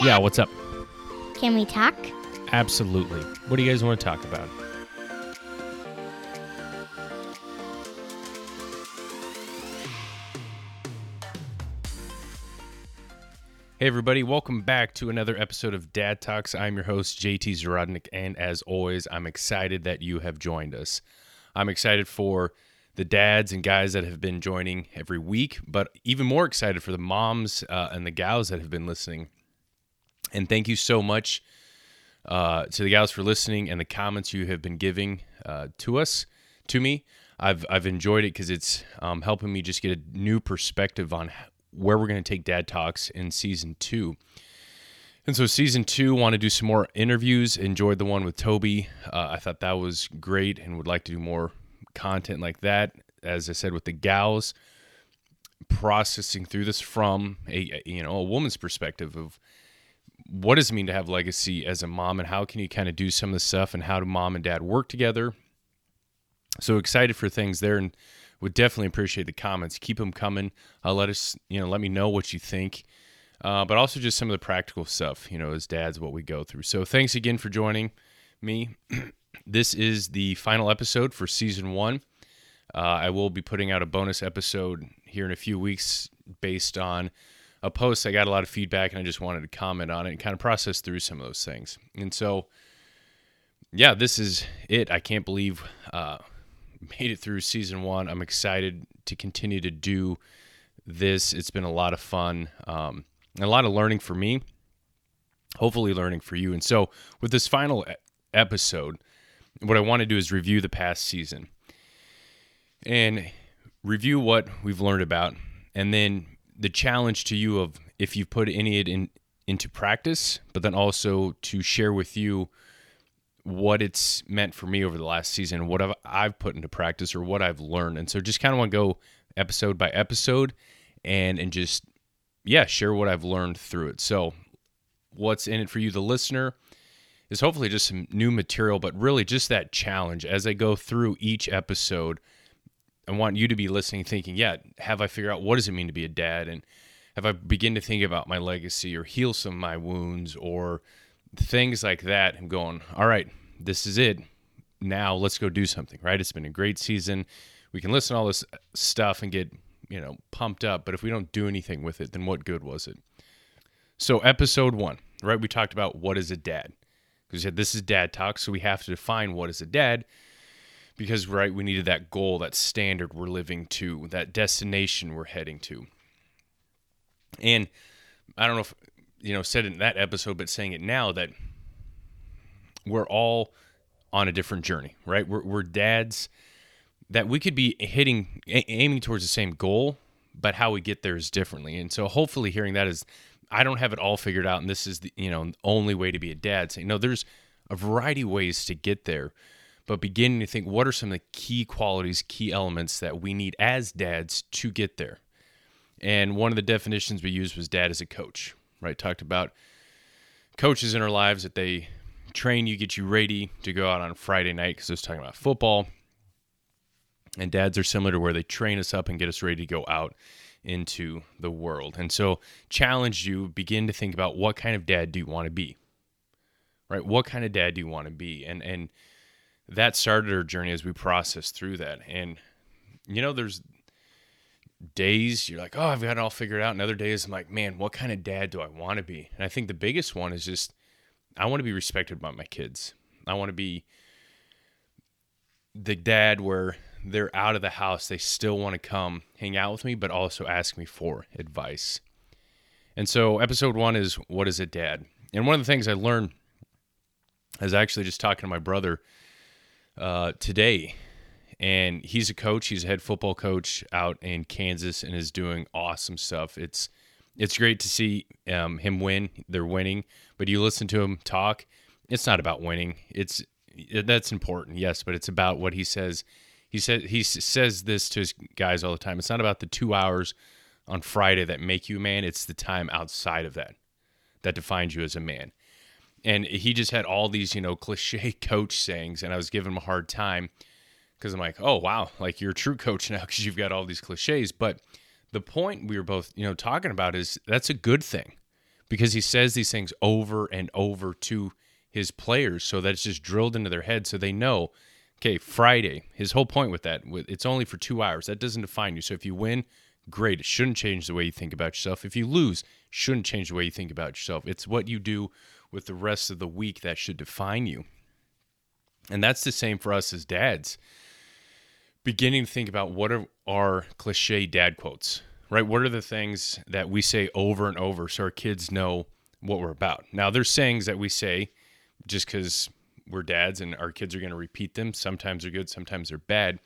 Yeah, what's up? Can we talk? Absolutely. What do you guys want to talk about? Hey, everybody, welcome back to another episode of Dad Talks. I'm your host, JT Zarodnik, and as always, I'm excited that you have joined us. I'm excited for the dads and guys that have been joining every week, but even more excited for the moms uh, and the gals that have been listening. And thank you so much uh, to the gals for listening and the comments you have been giving uh, to us, to me. I've I've enjoyed it because it's um, helping me just get a new perspective on where we're going to take Dad Talks in season two. And so, season two, want to do some more interviews. Enjoyed the one with Toby. Uh, I thought that was great, and would like to do more content like that. As I said, with the gals, processing through this from a you know a woman's perspective of what does it mean to have legacy as a mom, and how can you kind of do some of the stuff, and how do mom and dad work together. So excited for things there, and would definitely appreciate the comments. Keep them coming. Uh, let us, you know, let me know what you think. Uh, but also just some of the practical stuff, you know, as dads, what we go through. So thanks again for joining me. this is the final episode for season one. Uh, I will be putting out a bonus episode here in a few weeks based on a post. I got a lot of feedback and I just wanted to comment on it and kind of process through some of those things. And so, yeah, this is it. I can't believe uh, made it through season one. I'm excited to continue to do this. It's been a lot of fun, um, a lot of learning for me. Hopefully, learning for you. And so, with this final episode, what I want to do is review the past season and review what we've learned about, and then the challenge to you of if you've put any of it in into practice, but then also to share with you what it's meant for me over the last season, what I've, I've put into practice or what I've learned. And so just kind of want to go episode by episode and and just yeah, share what I've learned through it. So what's in it for you the listener is hopefully just some new material, but really just that challenge as I go through each episode. I want you to be listening thinking, yeah, have I figured out what does it mean to be a dad and have I begin to think about my legacy or heal some of my wounds or things like that. I'm going, all right, this is it. Now let's go do something, right? It's been a great season. We can listen to all this stuff and get, you know, pumped up, but if we don't do anything with it, then what good was it? So, episode one, right? We talked about what is a dad. Because we said this is dad talk, so we have to define what is a dad because, right, we needed that goal, that standard we're living to, that destination we're heading to. And I don't know if you know said in that episode, but saying it now that we're all on a different journey, right? We're, we're dads that we could be hitting, aiming towards the same goal, but how we get there is differently. And so, hopefully, hearing that is, I don't have it all figured out, and this is the you know only way to be a dad. Saying no, there's a variety of ways to get there, but beginning to think what are some of the key qualities, key elements that we need as dads to get there. And one of the definitions we used was dad as a coach, right? Talked about coaches in our lives that they train you, get you ready to go out on Friday night because I was talking about football. And dads are similar to where they train us up and get us ready to go out into the world. And so, challenge you, begin to think about what kind of dad do you want to be? Right? What kind of dad do you want to be? And and that started our journey as we processed through that. And you know, there's days you're like, oh, I've got it all figured out. And other days I'm like, man, what kind of dad do I want to be? And I think the biggest one is just I want to be respected by my kids. I want to be the dad where they're out of the house, they still want to come hang out with me, but also ask me for advice. And so, episode one is what is a dad? And one of the things I learned is actually just talking to my brother uh, today and he's a coach. He's a head football coach out in Kansas and is doing awesome stuff. It's it's great to see um, him win. They're winning, but you listen to him talk. It's not about winning. It's that's important, yes, but it's about what he says. He said he says this to his guys all the time. It's not about the two hours on Friday that make you a man. It's the time outside of that that defines you as a man. And he just had all these, you know, cliche coach sayings, and I was giving him a hard time because I'm like, oh wow, like you're a true coach now because you've got all these cliches. But the point we were both, you know, talking about is that's a good thing because he says these things over and over to his players so that it's just drilled into their head so they know okay friday his whole point with that it's only for two hours that doesn't define you. So if you win great it shouldn't change the way you think about yourself. If you lose shouldn't change the way you think about yourself. It's what you do with the rest of the week that should define you and that's the same for us as dads beginning to think about what are our cliche dad quotes right what are the things that we say over and over so our kids know what we're about now there's sayings that we say just because we're dads and our kids are going to repeat them. Sometimes they're good, sometimes they're bad.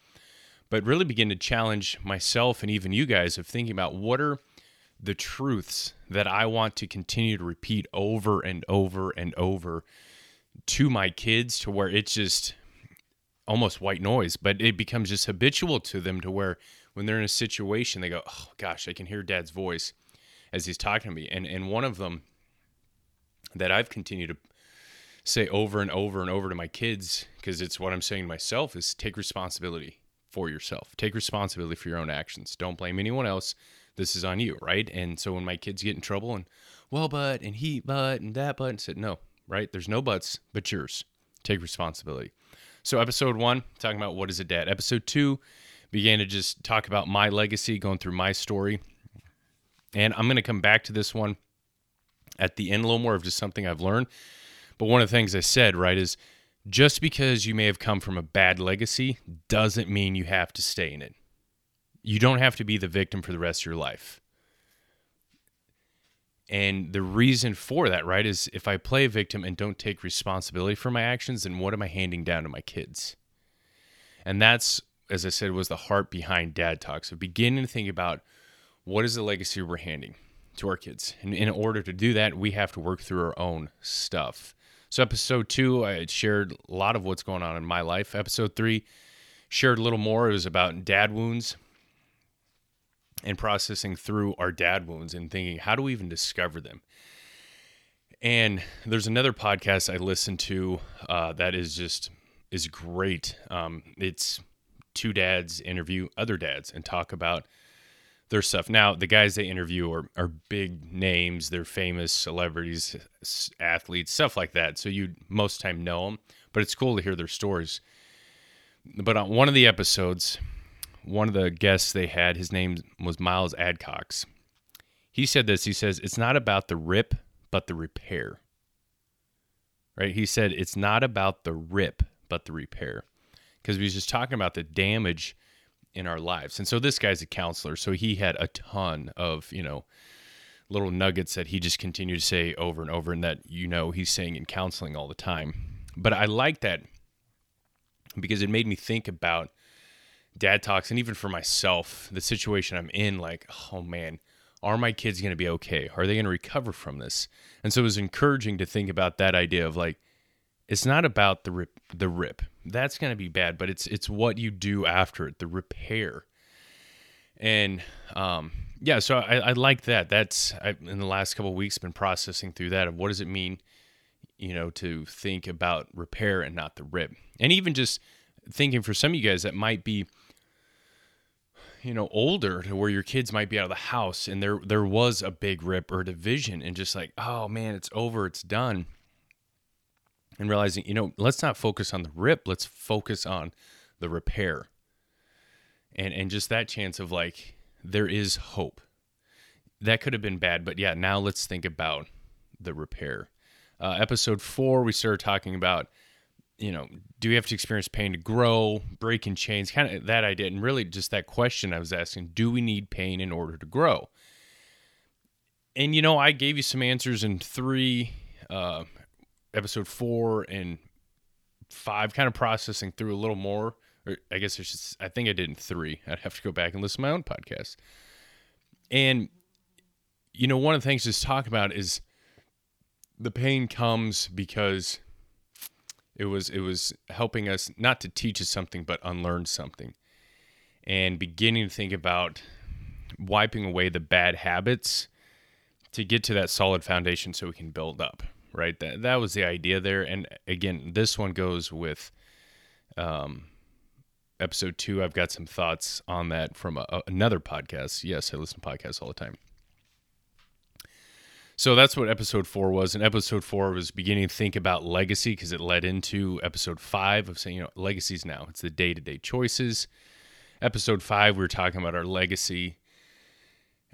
But really begin to challenge myself and even you guys of thinking about what are the truths that I want to continue to repeat over and over and over to my kids to where it's just almost white noise, but it becomes just habitual to them to where when they're in a situation, they go, Oh gosh, I can hear dad's voice as he's talking to me. And and one of them that I've continued to say over and over and over to my kids because it's what I'm saying to myself is take responsibility for yourself. Take responsibility for your own actions. Don't blame anyone else. This is on you, right? And so when my kids get in trouble and well, but and he, but and that, but and said no, right? There's no buts but yours. Take responsibility. So episode one, talking about what is a dad. Episode two began to just talk about my legacy, going through my story. And I'm going to come back to this one at the end a little more of just something I've learned but one of the things I said, right, is just because you may have come from a bad legacy doesn't mean you have to stay in it. You don't have to be the victim for the rest of your life. And the reason for that, right, is if I play a victim and don't take responsibility for my actions, then what am I handing down to my kids? And that's, as I said, was the heart behind Dad Talk. So beginning to think about what is the legacy we're handing to our kids. And in order to do that, we have to work through our own stuff. So, episode two, I shared a lot of what's going on in my life. Episode three, shared a little more. It was about dad wounds and processing through our dad wounds and thinking, how do we even discover them? And there's another podcast I listen to uh, that is just is great. Um, it's two dads interview other dads and talk about their stuff. Now, the guys they interview are, are big names. They're famous celebrities, athletes, stuff like that. So you most time know them, but it's cool to hear their stories. But on one of the episodes, one of the guests they had, his name was Miles Adcox. He said this. He says, It's not about the rip, but the repair. Right? He said, It's not about the rip, but the repair. Because he was just talking about the damage in our lives. And so this guy's a counselor, so he had a ton of, you know, little nuggets that he just continued to say over and over and that you know he's saying in counseling all the time. But I like that because it made me think about dad talks and even for myself, the situation I'm in like, oh man, are my kids going to be okay? Are they going to recover from this? And so it was encouraging to think about that idea of like it's not about the rip the rip that's going to be bad but it's it's what you do after it the repair and um yeah so i, I like that that's I, in the last couple weeks been processing through that of what does it mean you know to think about repair and not the rip and even just thinking for some of you guys that might be you know older to where your kids might be out of the house and there there was a big rip or division and just like oh man it's over it's done and realizing, you know, let's not focus on the rip, let's focus on the repair. And and just that chance of like there is hope. That could have been bad, but yeah, now let's think about the repair. Uh, episode four, we started talking about, you know, do we have to experience pain to grow, breaking chains, kind of that idea. And really just that question I was asking do we need pain in order to grow? And, you know, I gave you some answers in three uh, episode four and five, kind of processing through a little more. Or I guess just, I think I did in three. I'd have to go back and listen to my own podcast. And, you know, one of the things to talk about is the pain comes because it was it was helping us not to teach us something but unlearn something and beginning to think about wiping away the bad habits to get to that solid foundation so we can build up right? That that was the idea there. And again, this one goes with um, episode two. I've got some thoughts on that from a, another podcast. Yes, I listen to podcasts all the time. So that's what episode four was. And episode four was beginning to think about legacy because it led into episode five of saying, you know, legacies now. It's the day to day choices. Episode five, we were talking about our legacy.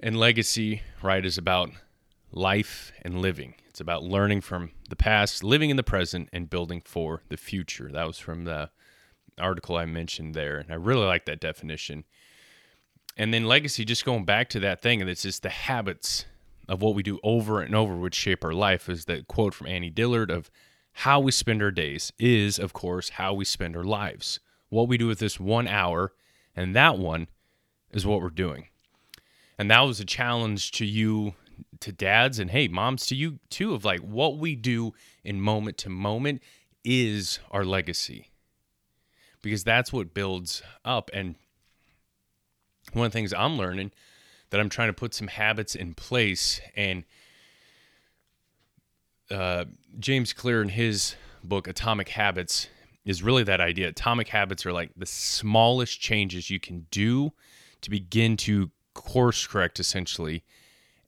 And legacy, right, is about life and living. It's about learning from the past, living in the present, and building for the future. That was from the article I mentioned there. And I really like that definition. And then legacy, just going back to that thing, and it's just the habits of what we do over and over which shape our life is that quote from Annie Dillard of how we spend our days is, of course, how we spend our lives. What we do with this one hour, and that one is what we're doing. And that was a challenge to you, to dads, and hey, moms, to you too, of like what we do in moment to moment is our legacy. Because that's what builds up. And one of the things I'm learning that I'm trying to put some habits in place. And uh, James Clear in his book Atomic Habits is really that idea. Atomic habits are like the smallest changes you can do to begin to course correct essentially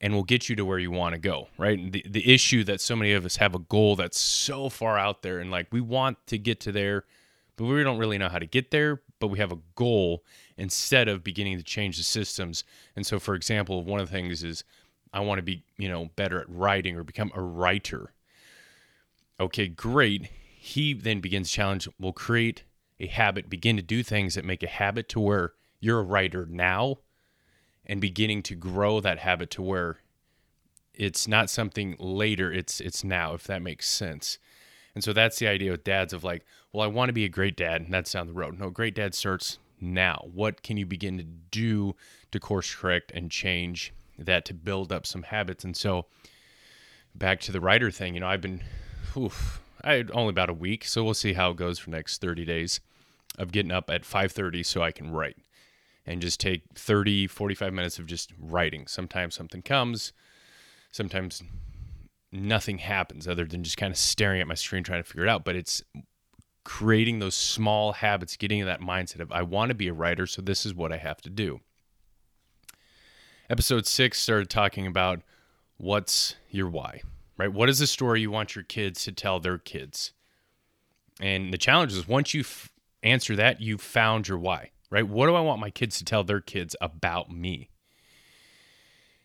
and will get you to where you want to go, right? The the issue that so many of us have a goal that's so far out there and like we want to get to there, but we don't really know how to get there, but we have a goal instead of beginning to change the systems. And so, for example, one of the things is I want to be, you know, better at writing or become a writer. Okay, great. He then begins challenge. Will create a habit, begin to do things that make a habit to where you're a writer now, and beginning to grow that habit to where it's not something later. It's it's now. If that makes sense. And so that's the idea with dads of like, well, I want to be a great dad, and that's down the road. No, great dad starts now? What can you begin to do to course correct and change that to build up some habits? And so, back to the writer thing, you know, I've been, oof, I had only about a week, so we'll see how it goes for next 30 days of getting up at 5:30 so I can write and just take 30 45 minutes of just writing. Sometimes something comes, sometimes nothing happens other than just kind of staring at my screen trying to figure it out, but it's creating those small habits, getting in that mindset of I want to be a writer, so this is what I have to do. Episode six started talking about what's your why, right? What is the story you want your kids to tell their kids? And the challenge is once you f- answer that, you found your why, right? What do I want my kids to tell their kids about me?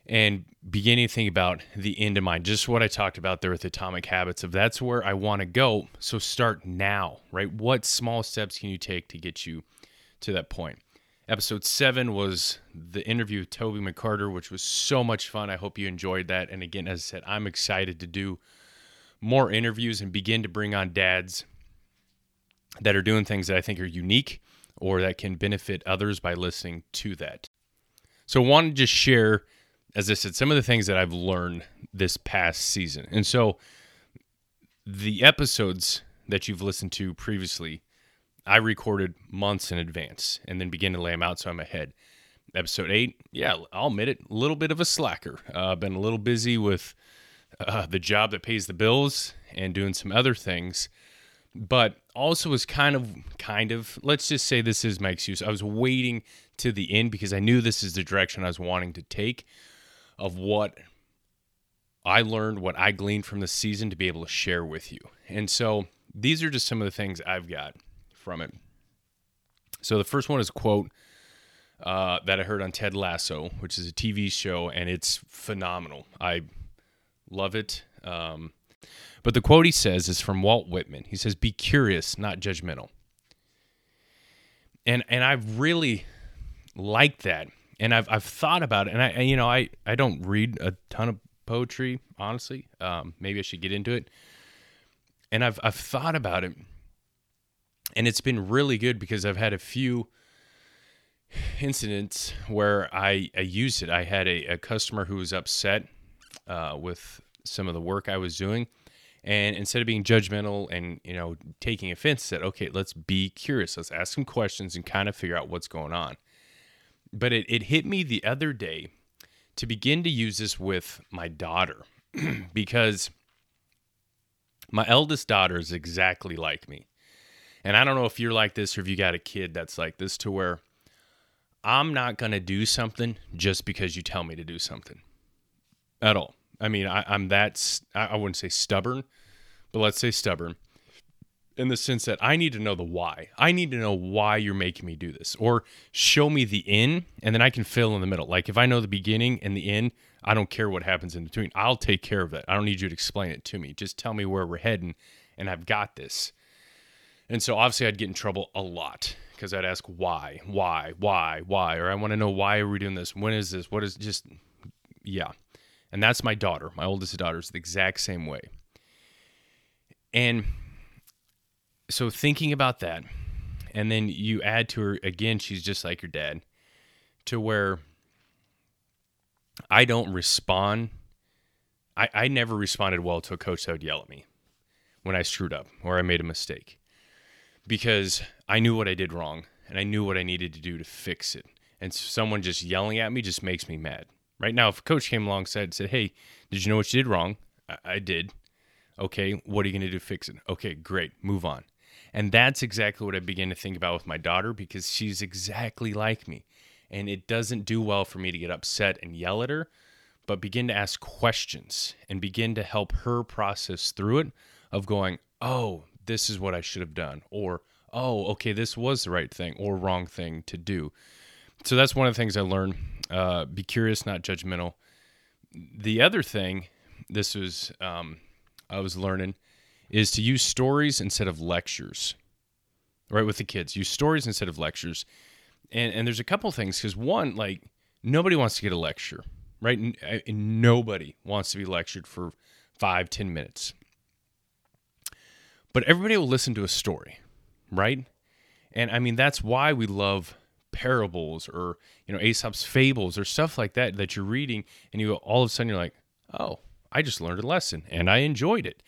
And beginning to think about the end in mind, just what I talked about there with atomic habits of that's where I want to go. So start now, right? What small steps can you take to get you to that point? Episode seven was the interview with Toby McCarter, which was so much fun. I hope you enjoyed that. And again, as I said, I'm excited to do more interviews and begin to bring on dads that are doing things that I think are unique or that can benefit others by listening to that. So I wanted to just share as I said, some of the things that I've learned this past season. And so the episodes that you've listened to previously, I recorded months in advance and then began to lay them out so I'm ahead. Episode eight, yeah, I'll admit it, a little bit of a slacker. Uh, I've been a little busy with uh, the job that pays the bills and doing some other things, but also was kind of, kind of, let's just say this is my excuse. I was waiting to the end because I knew this is the direction I was wanting to take of what I learned, what I gleaned from the season to be able to share with you. And so these are just some of the things I've got from it. So the first one is quote uh, that I heard on Ted Lasso, which is a TV show, and it's phenomenal. I love it. Um, but the quote he says is from Walt Whitman. He says, "Be curious, not judgmental." And and I've really liked that and I've I've thought about it, and I you know I I don't read a ton of poetry honestly. Um, maybe I should get into it. And I've I've thought about it, and it's been really good because I've had a few incidents where I I used it. I had a, a customer who was upset uh, with some of the work I was doing. And instead of being judgmental and you know taking offense, said, "Okay, let's be curious. Let's ask some questions and kind of figure out what's going on." But it, it hit me the other day to begin to use this with my daughter because my eldest daughter is exactly like me. And I don't know if you're like this or if you got a kid that's like this to where I'm not going to do something just because you tell me to do something at all. I mean, I, I'm that, I wouldn't say stubborn, but let's say stubborn in the sense that I need to know the why. I need to know why you're making me do this or show me the in and then I can fill in the middle. Like if I know the beginning and the end, I don't care what happens in between. I'll take care of that. I don't need you to explain it to me. Just tell me where we're heading and I've got this. And so obviously I'd get in trouble a lot because I'd ask why, why, why, why, or I want to know why are we doing this? When is this? What is just yeah. And that's my daughter. My oldest daughter is the exact same way. And so thinking about that, and then you add to her again, she's just like your dad, to where I don't respond. I, I never responded well to a coach that would yell at me when I screwed up or I made a mistake because I knew what I did wrong and I knew what I needed to do to fix it. And someone just yelling at me just makes me mad. Right now, if a coach came alongside and said, Hey, did you know what you did wrong? I, I did. Okay, what are you going to do to fix it? Okay, great, move on. And that's exactly what I begin to think about with my daughter because she's exactly like me. And it doesn't do well for me to get upset and yell at her, but begin to ask questions and begin to help her process through it of going, oh, this is what I should have done. Or, oh, okay, this was the right thing or wrong thing to do. So that's one of the things I learned. Uh, be curious, not judgmental. The other thing, this was um, I was learning, is to use stories instead of lectures. Right with the kids, use stories instead of lectures. And and there's a couple things because one, like nobody wants to get a lecture, right? Nobody wants to be lectured for five, ten minutes. But everybody will listen to a story, right? And I mean that's why we love parables or you know Aesop's fables or stuff like that that you're reading, and you all of a sudden you're like, oh, I just learned a lesson and I enjoyed it.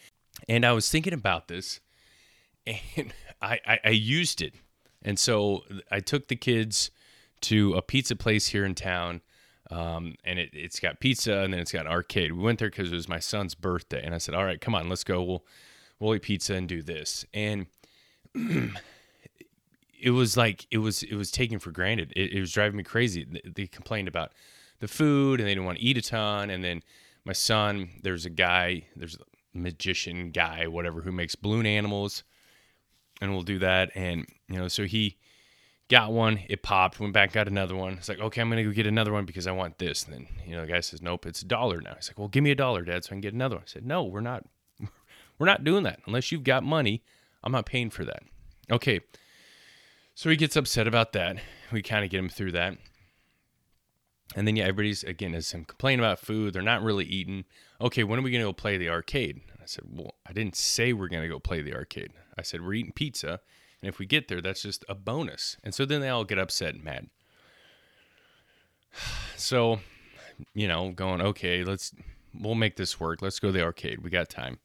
And I was thinking about this, and I, I, I used it. And so I took the kids to a pizza place here in town. Um, and it, it's got pizza and then it's got an arcade. We went there because it was my son's birthday. And I said, all right, come on, let's go. We'll, we'll eat pizza and do this. And it was like, it was, it was taken for granted. It, it was driving me crazy. They- complained about the food and they didn't want to eat a ton. And then my son, there's a guy, there's magician guy, whatever, who makes balloon animals and we'll do that. And you know, so he got one, it popped, went back, got another one. It's like, okay, I'm gonna go get another one because I want this. And then you know, the guy says, nope, it's a dollar now. He's like, well, give me a dollar, Dad, so I can get another one. I said, no, we're not, we're not doing that unless you've got money. I'm not paying for that. Okay. So he gets upset about that. We kind of get him through that. And then yeah, everybody's again is complaining about food. They're not really eating. Okay, when are we gonna go play the arcade? I said, Well, I didn't say we're gonna go play the arcade. I said we're eating pizza, and if we get there, that's just a bonus. And so then they all get upset and mad. So, you know, going, okay, let's we'll make this work. Let's go to the arcade. We got time.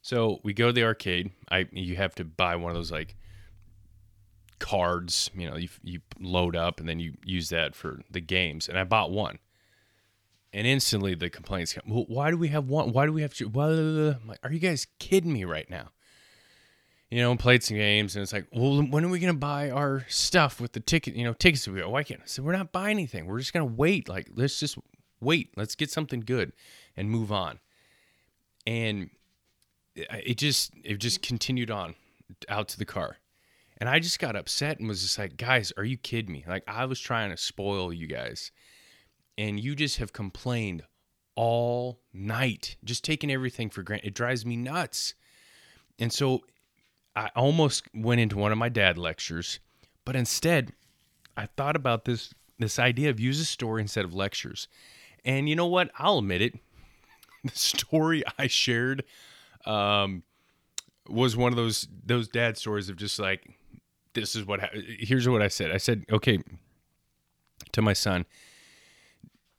So we go to the arcade. I you have to buy one of those like cards, you know, you, you load up and then you use that for the games. And I bought one. And instantly the complaints come, well, why do we have one? Why do we have blah. I'm like, are you guys kidding me right now? You know, played some games and it's like, well, when are we to buy our stuff with the ticket, you know, tickets? We go, why can't I said, we're not buying anything. We're just to wait. Like, let's just wait. Let's get something good and move on. And eh, it just, it just continued on out to the car. And I just got upset and was just like, guys, are you kidding me? Like, I was trying to spoil you guys. And you just have complained all night, just taking everything for granted. It drives me nuts. And so I almost went into one of my dad lectures, but instead I thought about this this idea of use a story instead of lectures. And you know what? I'll admit it. The story I shared um, was one of those those dad stories of just like this is what ha- here's what I said. I said, okay, to my son,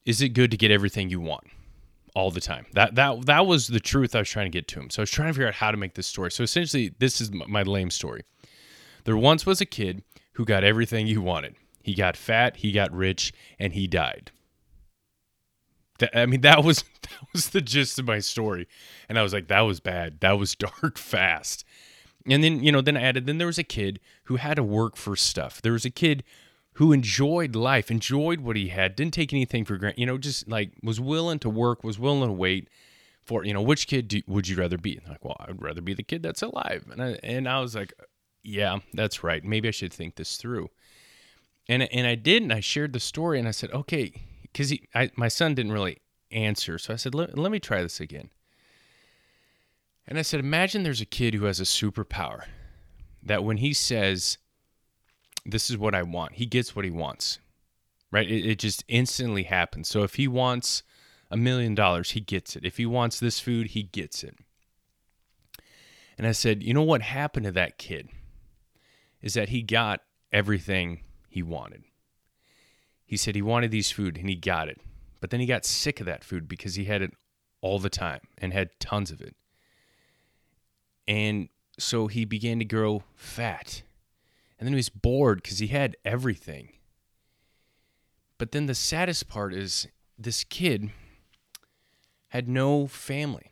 is it good to get everything you want all the time? That that that was the truth I was trying to get to him. So I was trying to figure out how to make this story. So essentially, this is my lame story. There once was a kid who got everything he wanted. He got fat, he got rich, and he died. I mean, that was that was the gist of my story, and I was like, that was bad. That was dark fast. And then you know, then I added. Then there was a kid who had to work for stuff. There was a kid who enjoyed life, enjoyed what he had, didn't take anything for granted, you know, just like was willing to work, was willing to wait for, you know, which kid do, would you rather be? Like, well, I would rather be the kid that's alive. And I, and I was like, yeah, that's right. Maybe I should think this through. And, and I did, and I shared the story, and I said, okay, because my son didn't really answer. So I said, let, let me try this again. And I said, imagine there's a kid who has a superpower that when he says, this is what I want, he gets what he wants, right? It, it just instantly happens. So if he wants a million dollars, he gets it. If he wants this food, he gets it. And I said, you know what happened to that kid is that he got everything he wanted. He said he wanted these food and he got it. But then he got sick of that food because he had it all the time and had tons of it. And so he began to grow fat. And then he was bored because he had everything. But then the saddest part is this kid had no family.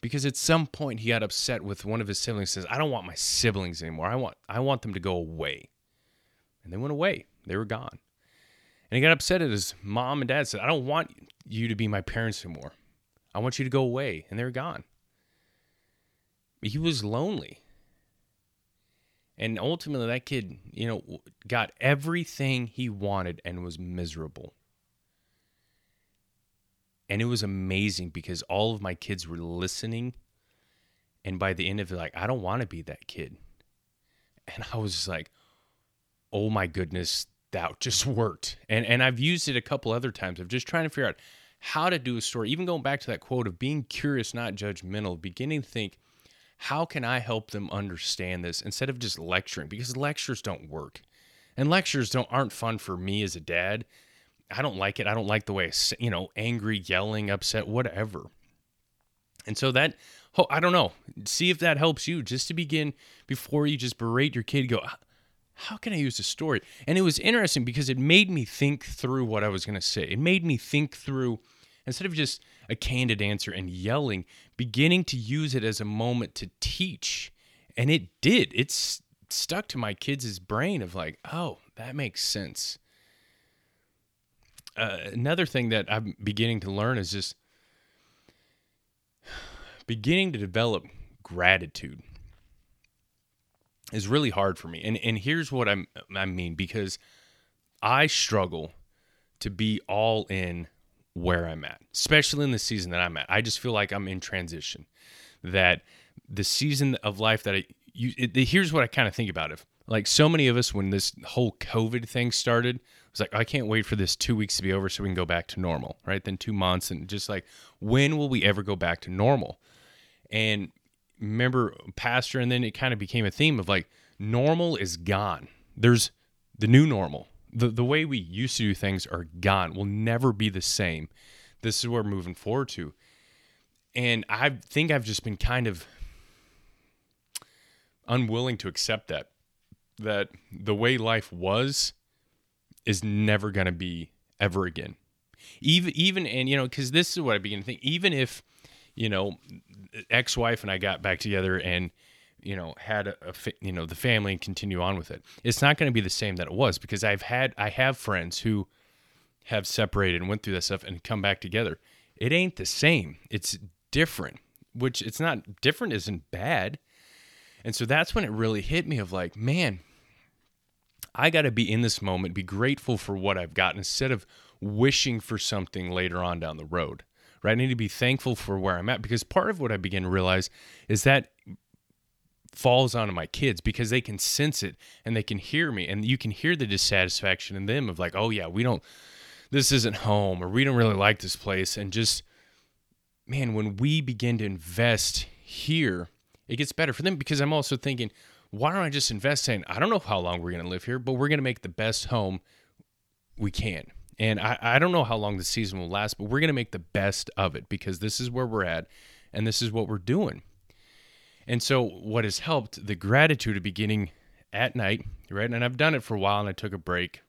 Because at some point he got upset with one of his siblings says, "I don't want my siblings anymore. I want I want them to go away." And they went away. They were gone. And he got upset at his mom and dad said, "I don't want you to be my parents anymore. I want you to go away." And they were gone he was lonely. And ultimately, that kid, you know, got everything he wanted and was miserable. And it was amazing because all of my kids were listening. And by the end of it, like, I don't want to be that kid. And I was just like, oh my goodness, that just worked. And and I've used it a couple other times of just trying to figure out how to do a story. Even going back to that quote of being curious, not judgmental, beginning to think, how can I help them understand this instead of just lecturing? Because lectures don't work. And lectures don't aren't fun for me as a dad. I don't like it. I don't like the way you know, angry, yelling, upset, whatever. And so that I don't know. See if that helps you just to begin before you just berate your kid go how can I use a story? And it was interesting because it made me think through what I was going to say. It made me think through instead of just a candid answer and yelling, beginning to use it as a moment to teach. And it did. It's stuck to my kids' brain of like, oh, that makes sense. Uh, another thing that I'm beginning to learn is just beginning to develop gratitude is really hard for me. And and here's what I'm I mean because I struggle to be all in where I'm at, especially in the season that I'm at. I just feel like I'm in transition. That the season of life that I you it, here's what I kind of think about it. Like so many of us when this whole COVID thing started, was like I can't wait for this 2 weeks to be over so we can go back to normal, right? Then 2 months and just like when will we ever go back to normal? And remember pastor and then it kind of became a theme of like normal is gone. There's the new normal the, the way we used to do things are gone, will never be the same. This is where we're moving forward to. And I think I've just been kind of unwilling to accept that. That the way life was is never going to be ever again. Even, even, and you know, because this is what I begin to think, even if, you know, ex wife and I got back together and, you know had a, a, you know the family and continue on with it. It's not going to be the same that it was because i've had i have friends who have separated and went through that stuff and come back together. It ain't the same. It's different which it's not different isn't bad. And so that's when it really hit me of like man i got to be in this moment be grateful for what i've got instead of wishing for something later on down the road right? I need to be thankful for where i'm at because part of what i begin to realize is that falls onto my kids because they can sense it and they can hear me. And you can hear the dissatisfaction in them of like oh yeah we don't this isn't home or we don't really like this place. And just man when we begin to invest here it gets better for them because i'm also thinking why don't i just invest in i don't know how long we're going to live here but we're going to make the best home we can. And I, I don't know how long the season will last but we're going to make the best of it because this is where we're at and this is what we're doing and so, what has helped the gratitude of beginning at night, right? And I've done it for a while and I took a break.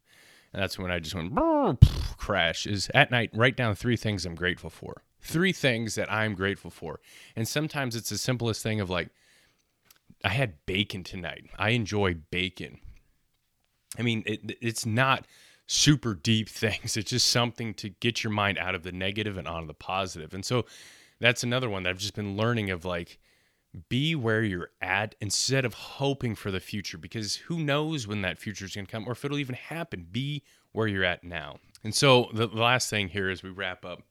And that's when I just went crash is at night, write down three things I'm grateful for. Three things that I'm grateful for. And sometimes it's the simplest thing of like, I had bacon tonight. I enjoy bacon. I mean, it, it's not super deep things. It's just something to get your mind out of the negative and onto the positive. And so that's another one that I've just been learning of like, be where you're at instead of hoping for the future because who knows when that future is going to come or if it'll even happen. Be where you're at now. And so the, last thing here as we wrap up,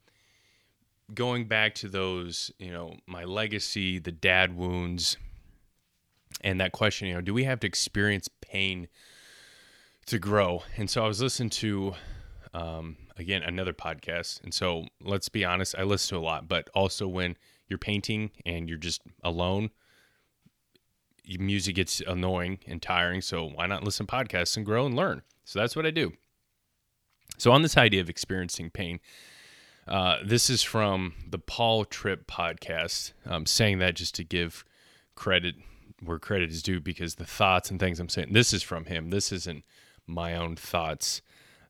going back to those, you know, my legacy, the dad wounds, and that question, you know, do we have to experience pain to grow? And so I was listening to, um, again, another podcast. And so let's be honest, I listen to a lot, but also when you're painting and you're just alone, music gets annoying and tiring. So why not listen to podcasts and grow and learn? So that's what I do. So on this idea of experiencing pain, uh, this is from the Paul Tripp podcast. I'm saying that just to give credit where credit is due because the thoughts and things I'm saying, this is from him. This isn't my own thoughts.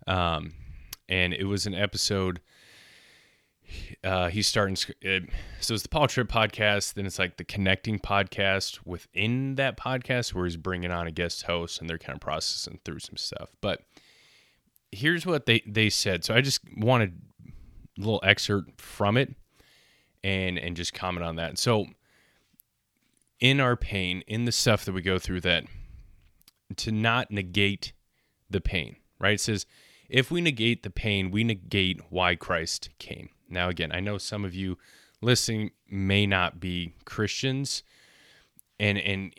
Um, and it was an episode. Uh, he's starting. It, so it's the Paul Tripp podcast. Then it's like the connecting podcast within that podcast where he's bringing on a guest host and they're kind of processing through some stuff. But here's what they they said. So I just wanted a little excerpt from it and and just comment on that. So in our pain, in the stuff that we go through that to not negate the pain, right? It says if we negate the pain, we negate why Christ came. Now again, I know some of you listening may not be Christians and and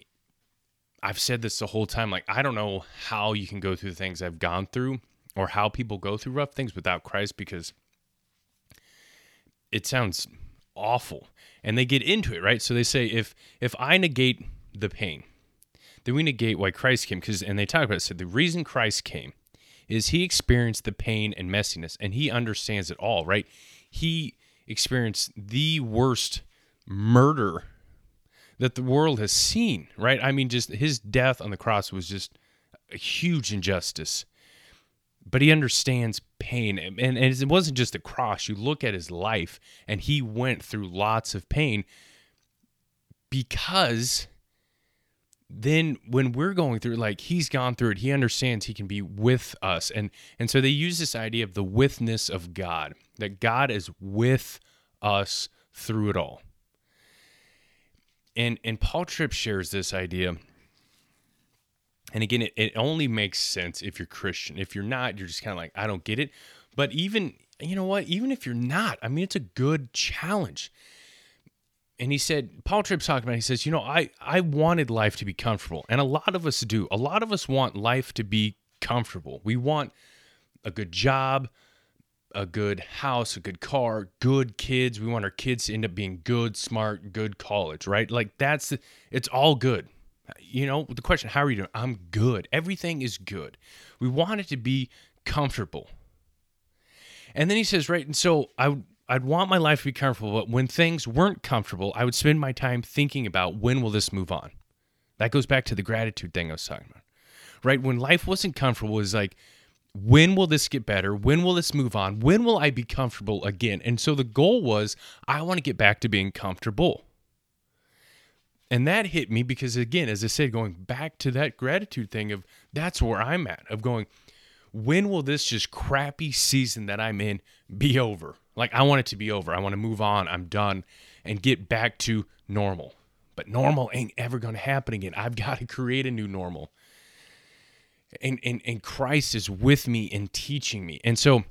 I've said this the whole time like I don't know how you can go through the things I've gone through or how people go through rough things without Christ because it sounds awful and they get into it right so they say if if i negate the pain then we negate why christ came because and they talk about it so the reason christ came is he experienced the pain and messiness and he understands it all right? He experienced the worst murder that the world has seen right? I mean just his death on the cross was just a huge injustice. But he understands pain and, and it wasn't just a cross. You look at his life and he went through lots of pain because then when we're going through like he's gone through it he understands he can be with us and and so they use this idea of the withness of god that god is with us through it all and and paul tripp shares this idea and again, it, it only makes sense if you're Christian. If you're not, you're just kind of like, I don't get it. But even, you know what? Even if you're not, I mean, it's a good challenge. And he said, Paul Tripp's talking about, he says, you know, I, I wanted life to be comfortable. And a lot of us do. A lot of us want life to be comfortable. We want a good job, a good house, a good car, good kids. We want our kids to end up being good, smart, good college, right? Like that's, the, it's all good you know, the question, how are you doing? I'm good. Everything is good. We want it to be comfortable. And then he says, right, and so I I'd want my life to be comfortable, but when things weren't comfortable, I would spend my time thinking about when will this move on. That goes back to the gratitude thing I was talking about. Right? When life wasn't comfortable, was like, when will this get better? When will this move on? When will I be comfortable again? And so the goal was, I want to get back to being comfortable. And that hit me because, again, as I said, going back to that gratitude thing of that's where I'm at, of going, when will this just crappy season that I'm in be over? Like, I want it to be over. I want to move on. I'm done and get back to normal. But normal ain't ever going to happen again. I've got to create a new normal. And, and, and Christ is with me and teaching me. And so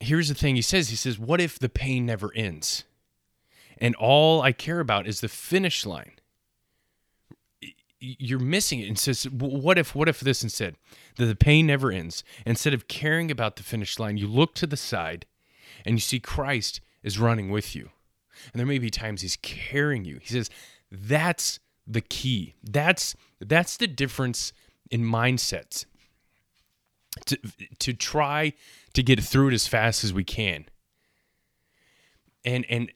here's the thing he says He says, What if the pain never ends? And all I care about is the finish line you're missing it and says what if what if this instead that the pain never ends instead of caring about the finish line you look to the side and you see christ is running with you and there may be times he's carrying you he says that's the key that's that's the difference in mindsets to to try to get through it as fast as we can and and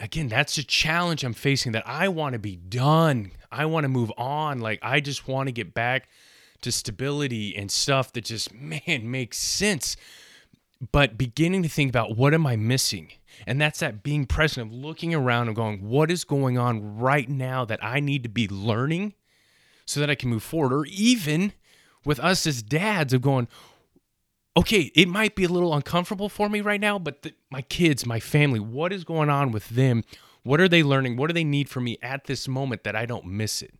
again, that's a challenge I'm facing that I want to be done. I want to move on. Like, I just want to get back to stability and stuff that just, man, makes sense. But beginning to think about what am I missing? And that's that being present of looking around and going, what is going on right now that I need to be learning so that I can move forward? Or even with us as dads of going, okay, it might be a little uncomfortable for me right now, but the, my kids, my family, what is going on with them? What are they learning? What do they need from me at this moment that I don't miss it?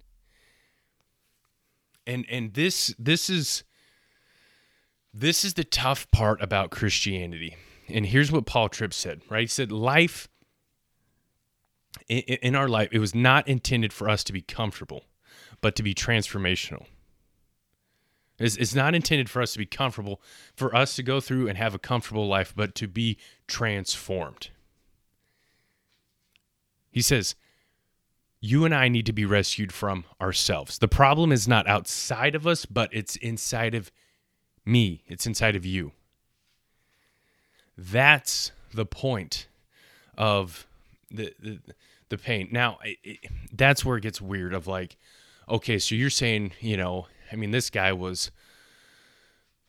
And and this this is this is the tough part about Christianity. And here's what Paul Tripp said, right? He said life in, our life it was not intended for us to be comfortable, but to be transformational. It's, it's not intended for us to be comfortable, for us to go through and have a comfortable life, but to be transformed. He says, You and I need to be rescued from ourselves. The problem is not outside of us, but it's inside of me, it's inside of you. That's the point of the, the, the pain. Now, it, it, that's where it gets weird of like, okay, so you're saying, you know, I mean, this guy was,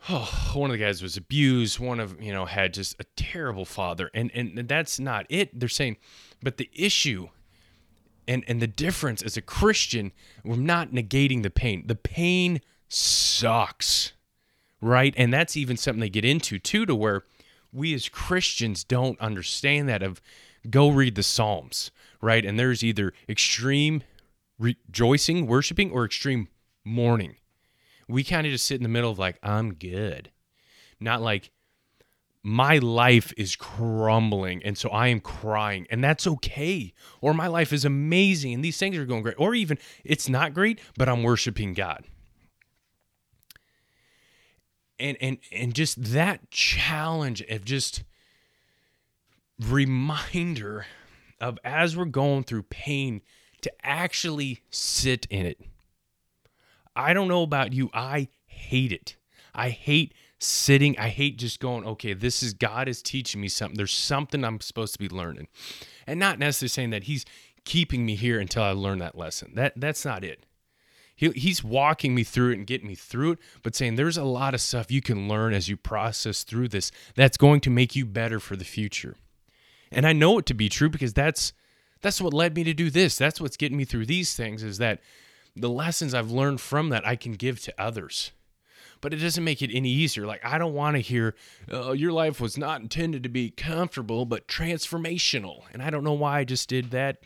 oh, one of the guys was abused. One of, you know, had just a terrible father. And, and that's not it. They're saying, but the issue and, and the difference as a Christian, we're not negating the pain. The pain sucks, right? And that's even something they get into too, to where we as Christians don't understand that of go read the Psalms, right? And there's either extreme rejoicing, worshiping, or extreme mourning. We kind of just sit in the middle of like, I'm good. Not like, my life is crumbling and so I am crying and that's okay. Or my life is amazing and these things are going great. Or even it's not great, but I'm worshiping God. And and and just that challenge of just reminder of as we're going through pain to actually sit in it. I don't know about you, I hate it. I hate sitting. I hate just going, okay, this is God is teaching me something. There's something I'm supposed to be learning. And not necessarily saying that He's keeping me here until I learn that lesson. That that's not it. He, he's walking me through it and getting me through it, but saying there's a lot of stuff you can learn as you process through this that's going to make you better for the future. And I know it to be true because that's that's what led me to do this. That's what's getting me through these things is that the lessons I've learned from that I can give to others but it doesn't make it any easier. Like, I don't want to hear, oh, your life was not intended to be comfortable, but transformational. And I don't know why I just did that.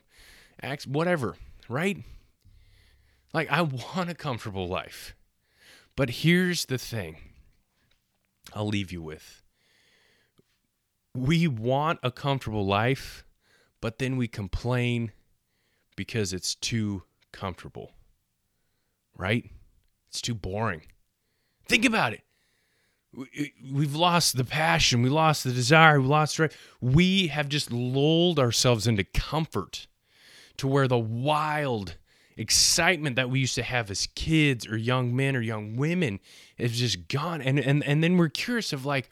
Whatever, right? Like, I want a comfortable life. But here's the thing I'll leave you with we want a comfortable life, but then we complain because it's too comfortable, right? It's too boring. Think about it. We've lost the passion, we lost the desire, we lost right. We have just lulled ourselves into comfort to where the wild excitement that we used to have as kids or young men or young women is just gone. And and and then we're curious of like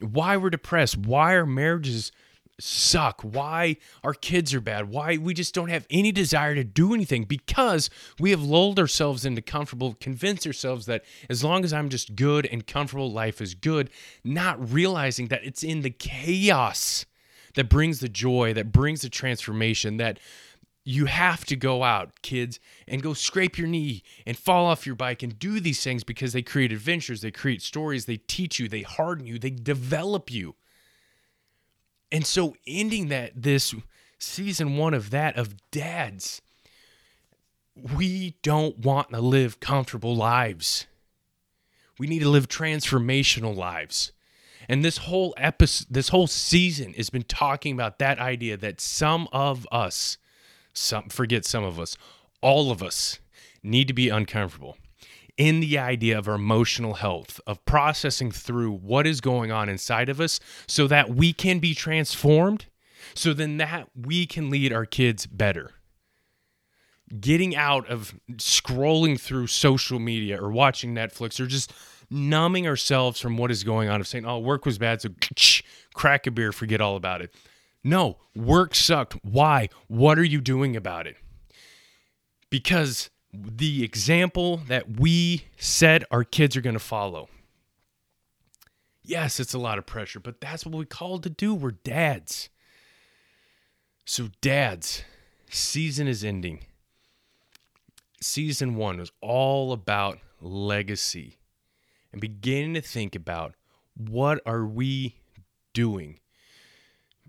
why we're depressed, why our marriages suck, why our kids are bad, why we just don't have any desire to do anything because we have lulled ourselves into comfortable, convinced ourselves that as long as I'm just good and comfortable, life is good, not realizing that it's in the chaos that brings the joy, that brings the transformation, that you have to go out, kids, and go scrape your knee and fall off your bike and do these things because they create adventures, they create stories, they teach you, they harden you, they develop you. And so ending that this season 1 of that of dads we don't want to live comfortable lives. We need to live transformational lives. And this whole episode this whole season has been talking about that idea that some of us some forget some of us all of us need to be uncomfortable in the idea of our emotional health, of processing through what is going on inside of us so that we can be transformed, so then that we can lead our kids better. Getting out of scrolling through social media or watching Netflix or just numbing ourselves from what is going on, of saying, oh, work was bad, so crack a beer, forget all about it. No, work sucked. Why? What are you doing about it? Because the example that we said our kids are going to follow. Yes, it's a lot of pressure, but that's what we called to do. We're dads. So, dads, season is ending. Season one was all about legacy, and beginning to think about what are we doing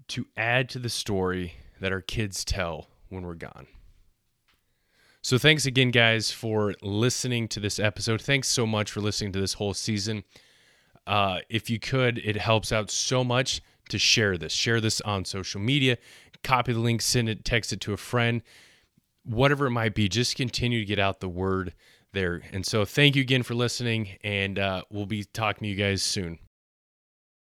to add to the story that our kids tell when we're gone. So thanks again guys for listening to this episode. Thanks so much for listening to this whole season. Uh, if you could, it helps out so much to share this. Share this on social media, copy the link, send it, text it to a friend, whatever it might be. Just continue to get out the word there. And so, thank you again for listening, and uh, we'll be talking to you guys soon.